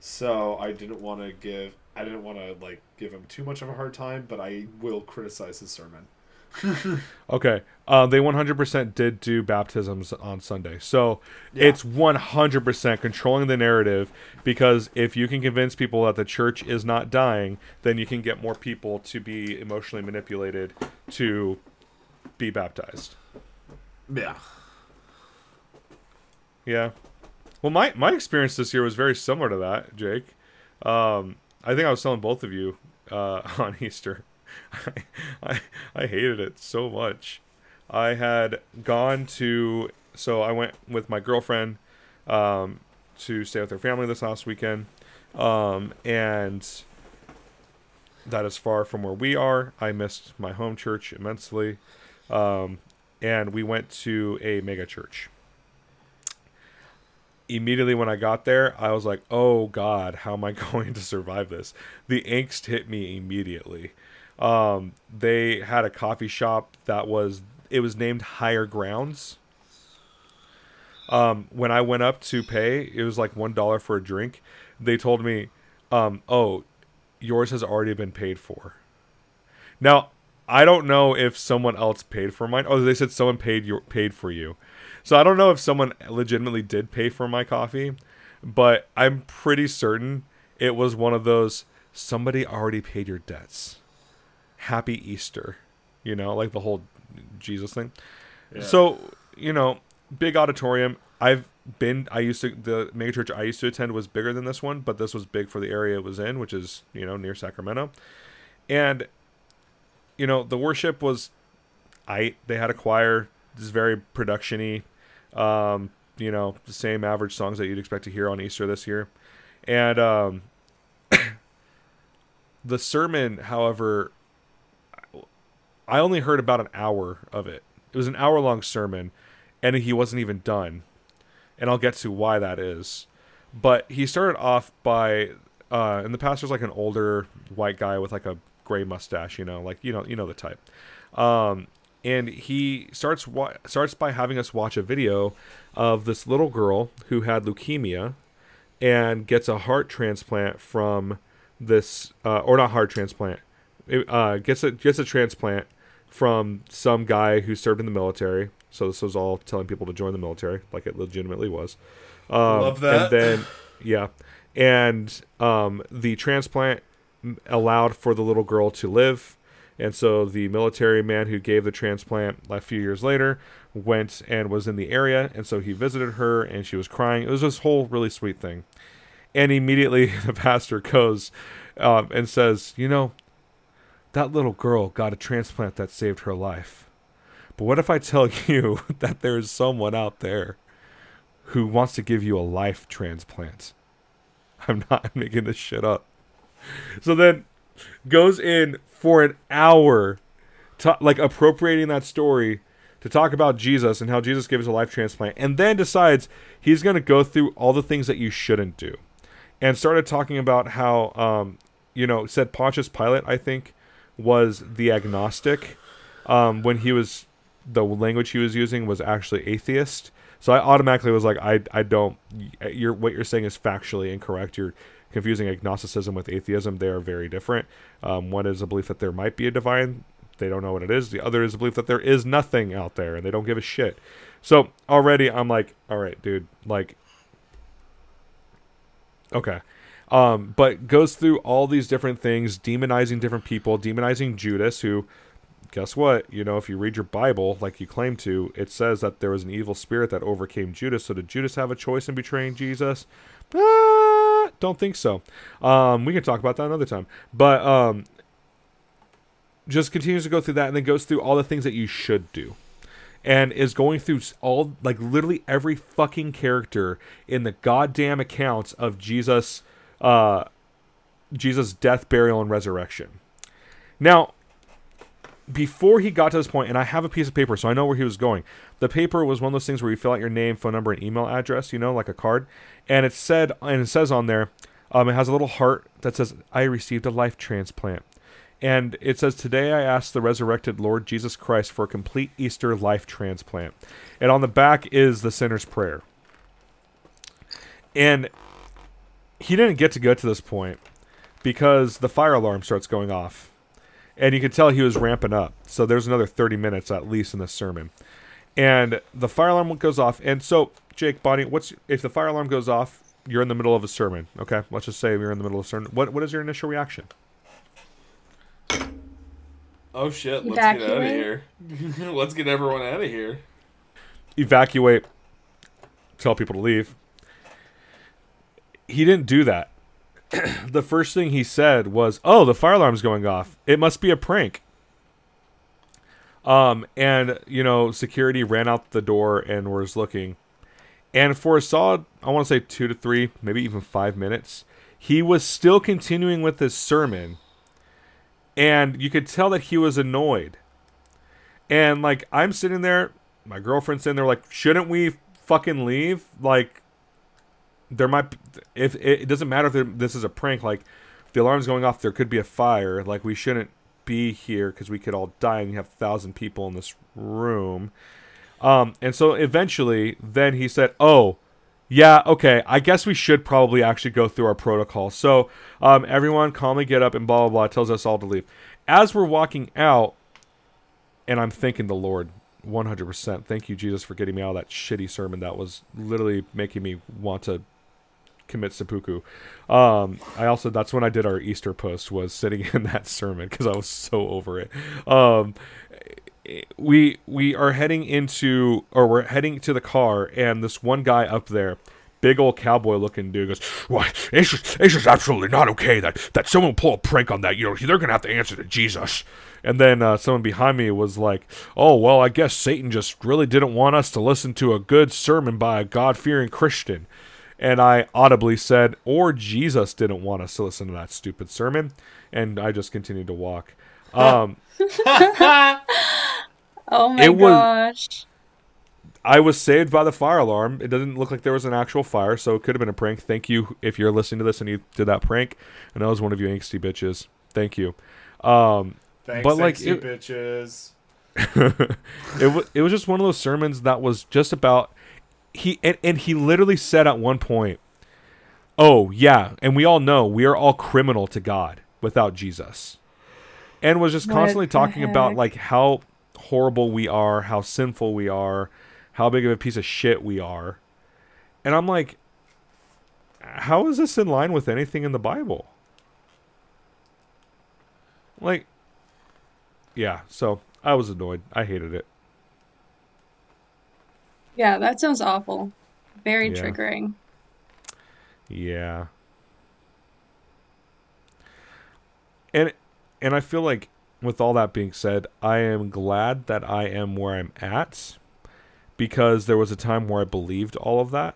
[SPEAKER 3] So I didn't want to give I didn't want to like give him too much of a hard time, but I will criticize his sermon.
[SPEAKER 1] Okay. Uh, they 100% did do baptisms on Sunday. So
[SPEAKER 3] Yeah.
[SPEAKER 1] it's 100% controlling the narrative because if you can convince people that the church is not dying, then you can get more people to be emotionally manipulated to be baptized.
[SPEAKER 3] Yeah.
[SPEAKER 1] Yeah. Well, my, my experience this year was very similar to that, Jake. Um, I think I was telling both of you uh, on Easter. I, I, I hated it so much. I had gone to, so I went with my girlfriend um, to stay with her family this last weekend. Um, and that is far from where we are. I missed my home church immensely. Um, and we went to a mega church immediately when I got there, I was like, "Oh God, how am I going to survive this?" The angst hit me immediately. Um, they had a coffee shop that was it was named Higher Grounds. Um, when I went up to pay, it was like one dollar for a drink. They told me, um, "Oh, yours has already been paid for." Now, I don't know if someone else paid for mine. Oh, they said someone paid your paid for you. So I don't know if someone legitimately did pay for my coffee, but I'm pretty certain it was one of those somebody already paid your debts. Happy Easter. You know, like the whole Jesus thing.
[SPEAKER 3] Yeah.
[SPEAKER 1] So, you know, big auditorium. I've been I used to the megachurch I used to attend was bigger than this one, but this was big for the area it was in, which is, you know, near Sacramento. And you know, the worship was I they had a choir, this is very production-y. Um, you know, the same average songs that you'd expect to hear on Easter this year. And um the sermon, however, I only heard about an hour of it. It was an hour long sermon, and he wasn't even done. And I'll get to why that is. But he started off by, uh, and the pastor's like an older white guy with like a gray mustache, you know, like you know, you know the type. Um, and he starts wa- starts by having us watch a video of this little girl who had leukemia and gets a heart transplant from this, uh, or not heart transplant, it, uh, gets a gets a transplant from some guy who served in the military. So this was all telling people to join the military, like it legitimately was. Um,
[SPEAKER 3] Love that.
[SPEAKER 1] And then, yeah, and um, the transplant allowed for the little girl to live, and so the military man who gave the transplant a few years later went and was in the area, and so he visited her, and she was crying. It was this whole really sweet thing, and immediately the pastor goes um, and says, "You know, that little girl got a transplant that saved her life. But what if I tell you that there's someone out there who wants to give you a life transplant? I'm not making this shit up. So then goes in for an hour, to, like appropriating that story to talk about Jesus and how Jesus gave us a life transplant, and then decides he's going to go through all the things that you shouldn't do, and started talking about how, um, you know, said Pontius Pilate, I think, was the agnostic um, when he was the language he was using was actually atheist. So I automatically was like, I I don't. You're what you're saying is factually incorrect. You're confusing agnosticism with atheism. They are very different. Um, one is a belief that there might be a divine. They don't know what it is. The other is a belief that there is nothing out there, and they don't give a shit. So already I'm like, all right, dude, like, okay. Um, but goes through all these different things, demonizing different people, demonizing Judas, who guess what? You know, if you read your Bible like you claim to, it says that there was an evil spirit that overcame Judas. So did Judas have a choice in betraying Jesus? Don't think so. Um, we can talk about that another time. But um, just continues to go through that and then goes through all the things that you should do. And is going through all, like, literally every fucking character in the goddamn accounts of Jesus, uh, Jesus' death, burial, and resurrection. Now, before he got to this point, and I have a piece of paper, so I know where he was going. The paper was one of those things where you fill out your name, phone number, and email address, you know, like a card. And it said, and it says on there, um, it has a little heart that says, "I received a life transplant." And it says, Today I ask the resurrected Lord Jesus Christ for a complete Easter life transplant. And on the back is the sinner's prayer. And he didn't get to go to this point because the fire alarm starts going off and you could tell he was ramping up. So there's another 30 minutes at least in the sermon, and the fire alarm goes off. And so, Jake, Bonnie, what's if the fire alarm goes off? You're in the middle of a sermon. Okay, let's just say you're in the middle of a sermon. What what is your initial reaction?
[SPEAKER 3] Oh shit! Let's get out of here. let's get everyone out of here.
[SPEAKER 1] Evacuate. Tell people to leave. He didn't do that. the first thing he said was, "Oh, the fire alarm's going off. It must be a prank." Um, and you know, security ran out the door and was looking, and for a solid, I want to say two to three, maybe even five minutes, he was still continuing with his sermon, and you could tell that he was annoyed. And like, I'm sitting there, my girlfriend's sitting there, like, shouldn't we fucking leave? Like, there might if it doesn't matter if this is a prank like the alarm's going off there could be a fire like we shouldn't be here because we could all die and you have a thousand people in this room. Um, and so eventually then he said oh yeah okay i guess we should probably actually go through our protocol. So um, everyone calmly get up and blah blah blah tells us all to leave. As we're walking out and i'm thanking the lord 100% thank you jesus for getting me out of that shitty sermon that was literally making me want to commit seppuku. Um, I also that's when I did our Easter post was sitting in that sermon because I was so over it. Um, we we are heading into or we're heading to the car and this one guy up there big old cowboy looking dude goes, "Why? It's just, it's just absolutely not okay that that someone pull a prank on that. You know, they're gonna have to answer to Jesus." And then uh, someone behind me was like, "Oh well, I guess Satan just really didn't want us to listen to a good sermon by a God fearing Christian." And I audibly said, or Jesus didn't want us to listen to that stupid sermon. And I just continued to walk. Um,
[SPEAKER 2] oh my
[SPEAKER 1] it was-
[SPEAKER 2] gosh.
[SPEAKER 1] I was saved by the fire alarm. It doesn't look like there was an actual fire, so it could have been a prank. Thank you if you're listening to this and you did that prank. And I was one of you angsty bitches. Thank you. Um,
[SPEAKER 3] Thanks,
[SPEAKER 1] But, like,
[SPEAKER 3] angsty
[SPEAKER 1] it-
[SPEAKER 3] bitches.
[SPEAKER 1] it was it was just one of those sermons that was just about he and, and he literally said at one point, "Oh yeah, and we all know we are all criminal to God without Jesus," and was just
[SPEAKER 2] What
[SPEAKER 1] constantly talking about like how horrible we are, how sinful we are, how big of a piece of shit we are, and I'm like, how is this in line with anything in the Bible? Like, yeah, so I was annoyed. I hated it.
[SPEAKER 2] Yeah, that sounds awful. Very
[SPEAKER 1] Yeah.
[SPEAKER 2] triggering.
[SPEAKER 1] Yeah. And and I feel like with all that being said, I am glad that I am where I'm at because there was a time where I believed all of that.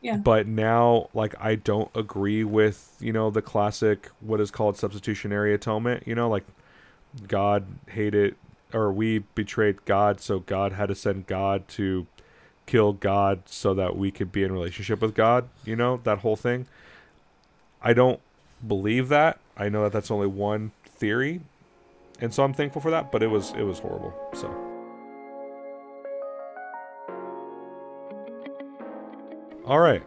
[SPEAKER 2] Yeah.
[SPEAKER 1] But now like I don't agree with, you know, the classic what is called substitutionary atonement, you know, like God hated or we betrayed God, so God had to send God to kill God so that we could be in relationship with God, you know, that whole thing. I don't believe that. I know that that's only one theory and so I'm thankful for that. But it was it was horrible. So. All right.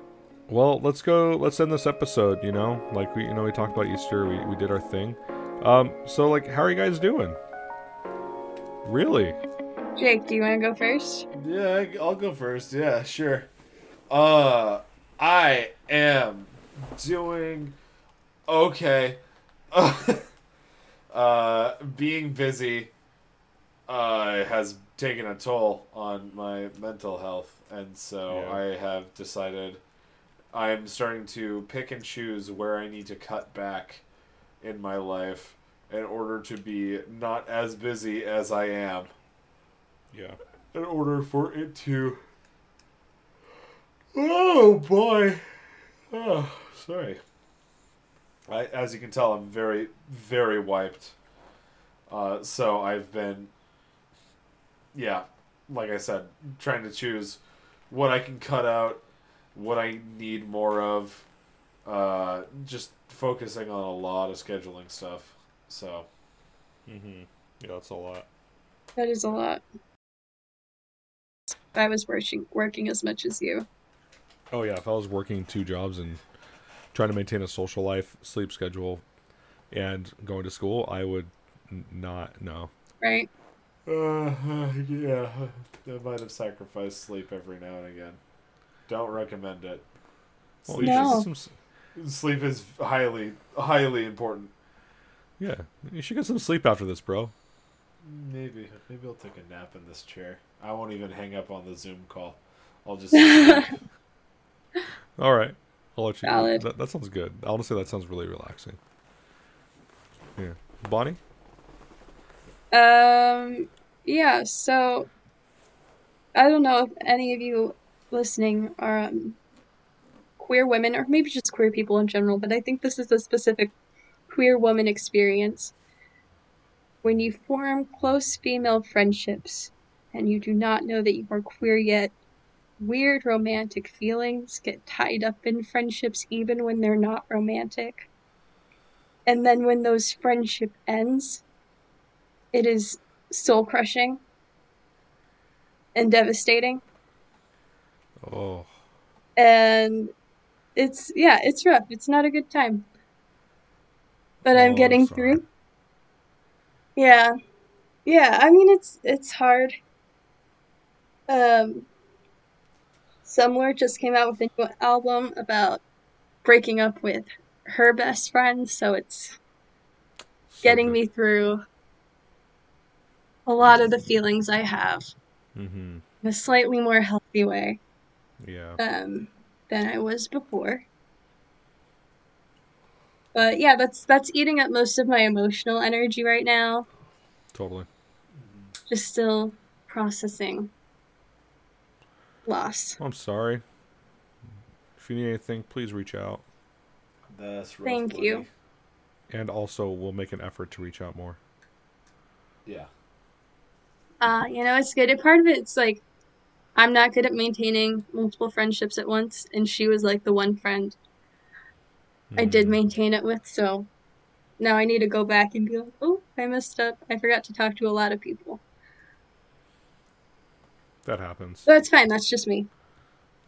[SPEAKER 1] Well, let's go. Let's end this episode. You know, like we, you know, we talked about Easter. We, we did our thing. Um, so like, how are you guys doing? Really?
[SPEAKER 2] Jake, do you want to go first?
[SPEAKER 3] Yeah, I- I'll go first. Yeah, sure. Uh, I am doing okay. uh, being busy uh, has taken a toll on my mental health, and so
[SPEAKER 1] Yeah.
[SPEAKER 3] I have decided I'm starting to pick and choose where I need to cut back in my life in order to be not as busy as I am
[SPEAKER 1] Yeah.
[SPEAKER 3] in order for it to. Oh boy! Oh, sorry. I, as you can tell, I'm very, very wiped. Uh, so I've been, yeah, like I said, trying to choose what I can cut out, what I need more of, uh, just focusing on a lot of scheduling stuff. So,
[SPEAKER 1] Mm-hmm. Yeah, that's a lot.
[SPEAKER 2] That is a lot. I was working working as much as you.
[SPEAKER 1] Oh yeah, if I was working two jobs and trying to maintain a social life, sleep schedule, and going to school, I would n- not. No.
[SPEAKER 2] Right?
[SPEAKER 3] Uh, yeah, I might have sacrificed sleep every now and again. Don't recommend it.
[SPEAKER 1] Well,
[SPEAKER 3] Sleep,
[SPEAKER 2] No.
[SPEAKER 1] get some
[SPEAKER 3] is, sleep is highly, highly important.
[SPEAKER 1] Yeah, you should get some sleep after this, bro.
[SPEAKER 3] Maybe, maybe I'll take a nap in this chair. I won't even hang up on the Zoom call. I'll just.
[SPEAKER 1] All right, I'll let you.
[SPEAKER 2] Valid.
[SPEAKER 1] That, that sounds good. Honestly, that sounds really relaxing. Yeah, Bonnie.
[SPEAKER 2] Um yeah, so I don't know if any of you listening are um, queer women or maybe just queer people in general, but I think this is a specific queer woman experience. When you form close female friendships and you do not know that you are queer yet, weird romantic feelings get tied up in friendships even when they're not romantic. And then when those friendship ends, it is soul crushing and devastating.
[SPEAKER 1] Oh,
[SPEAKER 2] And it's, yeah, it's rough. It's not a good time. But
[SPEAKER 1] Oh,
[SPEAKER 2] I'm getting through. Yeah. Yeah, I mean it's it's hard. Um Semler just came out with a new album about breaking up with her best friend, so it's getting me through a lot of the feelings I have
[SPEAKER 1] Mm-hmm.
[SPEAKER 2] in a slightly more healthy way
[SPEAKER 1] Yeah.
[SPEAKER 2] um, than I was before. But yeah, that's that's eating up most of my emotional energy right now.
[SPEAKER 1] Totally.
[SPEAKER 2] Just still processing loss.
[SPEAKER 1] I'm sorry. If you need anything, please reach out.
[SPEAKER 3] That's rough,
[SPEAKER 2] Thank you.
[SPEAKER 1] And also, we'll make an effort to reach out more.
[SPEAKER 3] Yeah.
[SPEAKER 2] Uh, you know, it's good. And part of it, it's like I'm not good at maintaining multiple friendships at once, and she was like the one friend I did maintain it with, so now I need to go back and be like, oh, I messed up. I forgot to talk to a lot of people.
[SPEAKER 1] That happens.
[SPEAKER 2] That's fine, that's just me.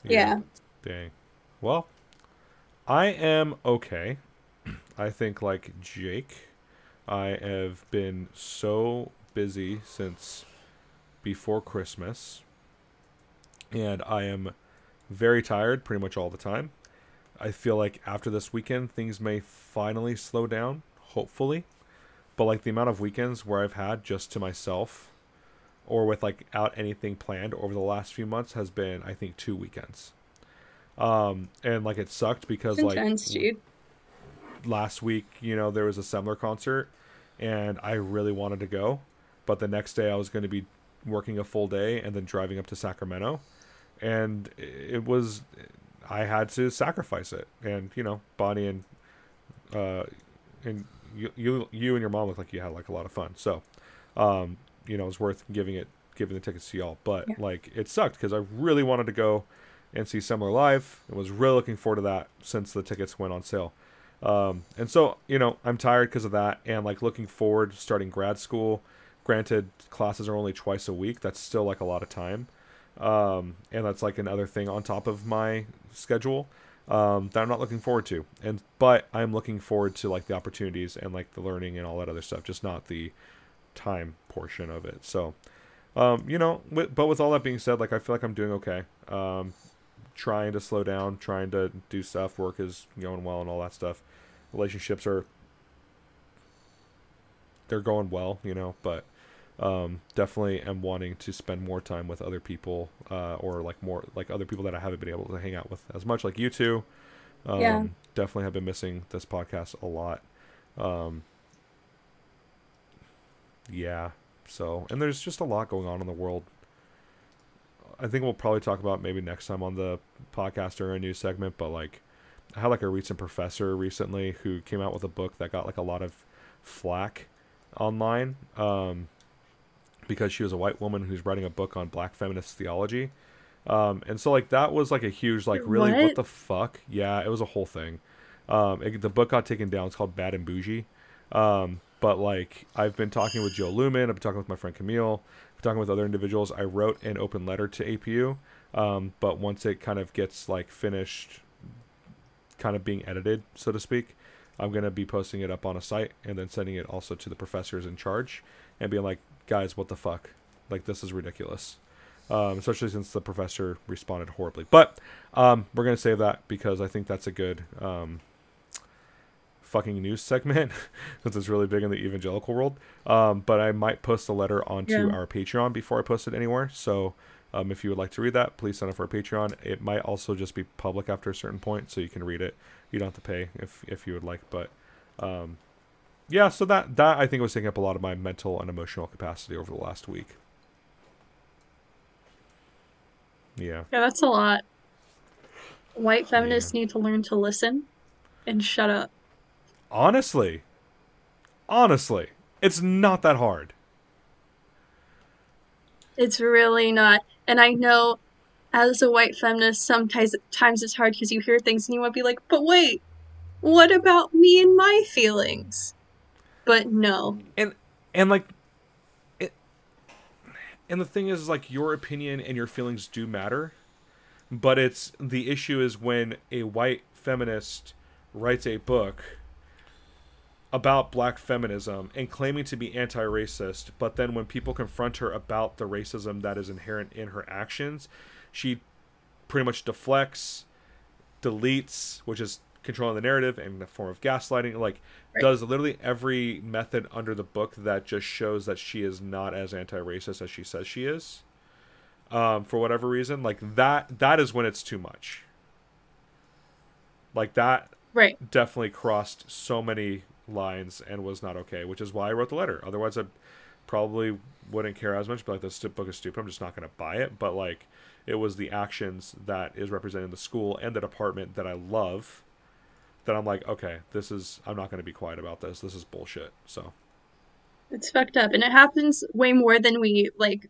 [SPEAKER 2] Yeah.
[SPEAKER 1] Dang. Well, I am okay. I think, like Jake, I have been so busy since before Christmas. And I am very tired pretty much all the time. I feel like after this weekend, things may finally slow down, hopefully. But, like, the amount of weekends where I've had just to myself or with like out anything planned over the last few months has been I think two weekends. Um and like it sucked because like
[SPEAKER 2] dude.
[SPEAKER 1] last week, you know, there was a Semler concert and I really wanted to go, but the next day I was going to be working a full day and then driving up to Sacramento and it was I had to sacrifice it. And you know, Bonnie and uh and you you, you and your mom look like you had like a lot of fun. So, um you know, it was worth giving it giving the tickets to y'all. But
[SPEAKER 2] Yeah.
[SPEAKER 1] like it sucked because I really wanted to go and see Semler live. I was really looking forward to that since the tickets went on sale. Um, and so, you know, I'm tired because of that, and like looking forward to starting grad school. Granted, classes are only twice a week. That's still like a lot of time, um, and that's like another thing on top of my schedule um, that I'm not looking forward to. And but I'm looking forward to like the opportunities and like the learning and all that other stuff, just not the time portion of it. So, um, you know, with, but with all that being said, like I feel like I'm doing okay. Um, trying to slow down, trying to do stuff. Work is going well and all that stuff. Relationships are they're going well, you know, but um, definitely am wanting to spend more time with other people uh, or like more like other people that I haven't been able to hang out with as much, like you two. Um,
[SPEAKER 2] Yeah.
[SPEAKER 1] Definitely have been missing this podcast a lot. Um, yeah. So, and there's just a lot going on in the world. I think we'll probably talk about maybe next time on the podcast or a new segment, but like I had like a recent professor recently who came out with a book that got like a lot of flack online um, because she was a white woman who's writing a book on black feminist theology. Um, and so like that was like a huge like really what,
[SPEAKER 2] What?
[SPEAKER 1] the fuck? Yeah, it was a whole thing. Um, it, the book got taken down. It's called Bad and Boujee. Um, but like I've been talking with Joe Lumen, I've been talking with my friend Camille, I've been talking with other individuals. I wrote an open letter to APU, um, but once it kind of gets like finished, kind of being edited, so to speak, I'm gonna be posting it up on a site and then sending it also to the professors in charge and being like, guys, what the fuck? Like this is ridiculous. Um, especially since the professor responded horribly. But um, we're gonna save that because I think that's a good um, fucking news segment since it's really big in the evangelical world. Um, but I might post the letter onto
[SPEAKER 2] Yeah.
[SPEAKER 1] our Patreon before I post it anywhere. So um, if you would like to read that, please sign up for our Patreon. It might also just be public after a certain point, so you can read it. You don't have to pay if if you would like, but um, yeah. So that that I think was taking up a lot of my mental and emotional capacity over the last week. Yeah.
[SPEAKER 2] Yeah, that's a lot. White feminists need to learn to listen and shut up.
[SPEAKER 1] Honestly, honestly, it's not that hard.
[SPEAKER 2] It's really not. And I know as a white feminist, sometimes times it's hard because you hear things and you want to be like, but wait, what about me and my feelings? But no.
[SPEAKER 1] and and like it and the thing is like your opinion and your feelings do matter but it's the issue is when a white feminist writes a book about black feminism and claiming to be anti-racist but then when people confront her about the racism that is inherent in her actions she pretty much deflects deletes which is controlling the narrative in the form of gaslighting like
[SPEAKER 2] Right.
[SPEAKER 1] does literally every method under the book that just shows that she is not as anti-racist as she says she is um, for whatever reason like that that is when it's too much like that
[SPEAKER 2] Right.
[SPEAKER 1] definitely crossed so many lines and was not okay which is why i wrote the letter otherwise i probably wouldn't care as much but like this book is stupid i'm just not going to buy it but like it was the actions that is representing the school and the department that i love that i'm like okay this is i'm not going to be quiet about this this is bullshit so
[SPEAKER 2] It's fucked up. And it happens way more than we, like,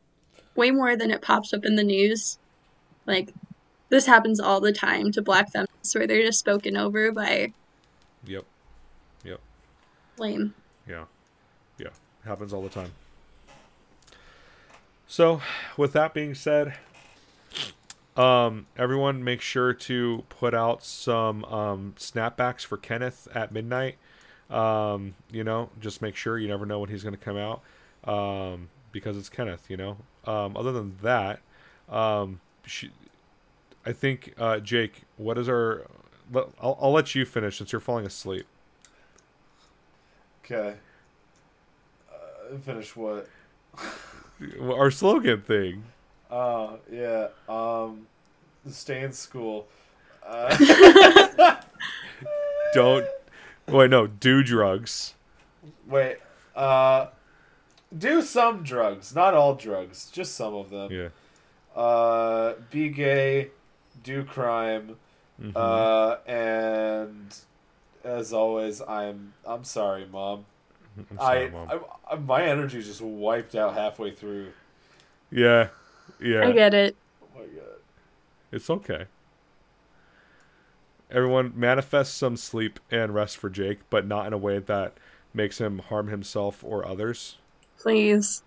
[SPEAKER 2] way more than it pops up in the news. Like, this happens all the time to black feminists where they're just spoken over by
[SPEAKER 1] yep yep
[SPEAKER 2] lame.
[SPEAKER 1] Yeah. Yeah. Happens all the time. So, with that being said, um, everyone make sure to put out some um, snapbacks for Kenneth at midnight. Um, you know, just make sure you never know when he's going to come out um, because it's Kenneth, you know. Um, other than that, um, she, I think, uh, Jake, what is our. I'll, I'll let you finish since you're falling asleep.
[SPEAKER 3] Okay. Uh, finish what?
[SPEAKER 1] Our slogan thing.
[SPEAKER 3] Oh yeah. Um, stay in school. Uh,
[SPEAKER 1] don't wait no do drugs
[SPEAKER 3] wait. Uh, do some drugs, not all drugs, just some of them.
[SPEAKER 1] yeah
[SPEAKER 3] Uh, be gay, do crime,
[SPEAKER 1] Mhm.
[SPEAKER 3] uh, and as always, I'm I'm sorry, mom.
[SPEAKER 1] I'm sorry,
[SPEAKER 3] I,
[SPEAKER 1] Mom.
[SPEAKER 3] I, I my energy just wiped out halfway through.
[SPEAKER 1] yeah yeah.
[SPEAKER 2] I get it.
[SPEAKER 3] My god.
[SPEAKER 1] it's okay Everyone manifest some sleep and rest for Jake, but not in a way that makes him harm himself or others.
[SPEAKER 2] Please.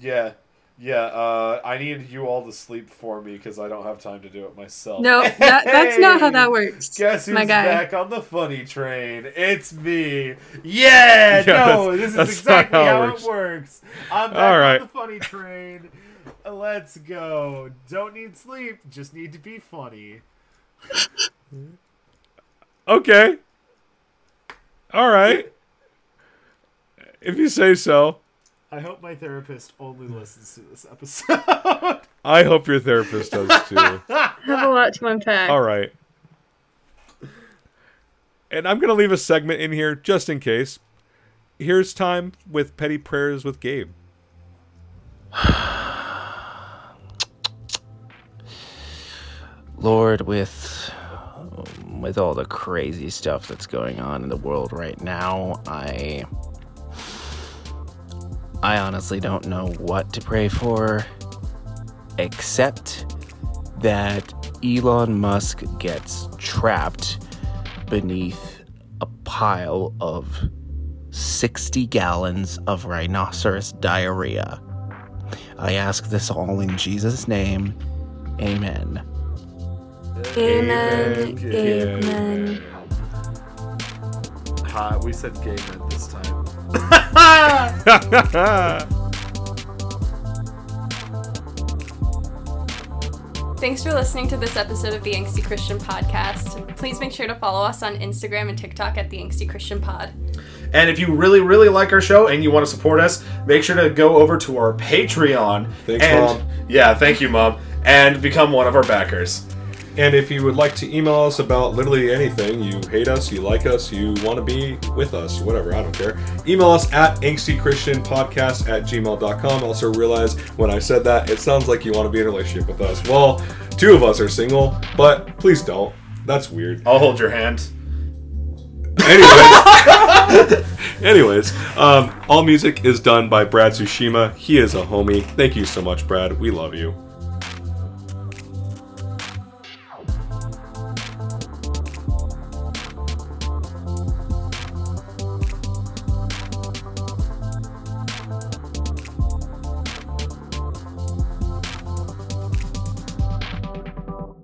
[SPEAKER 3] Yeah, yeah. Uh, I need you all to sleep for me because I don't have time to do it myself.
[SPEAKER 2] No, that, that's not how that works.
[SPEAKER 3] Guess who's
[SPEAKER 2] my guy.
[SPEAKER 3] back on the funny train? It's me. Yeah,
[SPEAKER 1] Yeah,
[SPEAKER 3] no, this is exactly
[SPEAKER 1] how it
[SPEAKER 3] how
[SPEAKER 1] works.
[SPEAKER 3] it works. I'm back
[SPEAKER 1] All right.
[SPEAKER 3] on the funny train. Let's go. Don't need sleep, just need to be funny.
[SPEAKER 1] Okay. All right. If you say so.
[SPEAKER 3] I hope my therapist only listens to this episode.
[SPEAKER 1] I hope your therapist does too.
[SPEAKER 2] Have a lot to unpack.
[SPEAKER 1] All right. And I'm going to leave a segment in here just in case. Here's time with Petty Prayers with Gabe.
[SPEAKER 4] Lord, with with all the crazy stuff that's going on in the world right now, I I honestly don't know what to pray for except that Elon Musk gets trapped beneath a pile of 60 gallons of rhinoceros diarrhea. I ask this all in Jesus' name. Amen.
[SPEAKER 2] Amen.
[SPEAKER 1] Amen.
[SPEAKER 2] Amen.
[SPEAKER 3] Ha, we said gay men this time.
[SPEAKER 5] Thanks for listening to this episode of the Angsty Christian Podcast. Please make sure to follow us on Instagram and TikTok at the Angsty Christian Pod.
[SPEAKER 6] And if you really, really like our show and you want to support us, make sure to go over to our Patreon.
[SPEAKER 1] Thanks,
[SPEAKER 6] and,
[SPEAKER 1] Mom.
[SPEAKER 6] Yeah, thank you, Mom. And become one of our backers.
[SPEAKER 1] And if you would like to email us about literally anything, you hate us, you like us, you want to be with us, whatever, I don't care. Email us at angstychristianpodcast at gmail.com. Also realize when I said that, it sounds like you want to be in a relationship with us. Well, two of us are single, but please don't. That's weird.
[SPEAKER 6] I'll hold your hand.
[SPEAKER 1] Anyways, anyways, um, all music is done by Brad Tsushima. He is a homie. Thank you so much, Brad. We love you.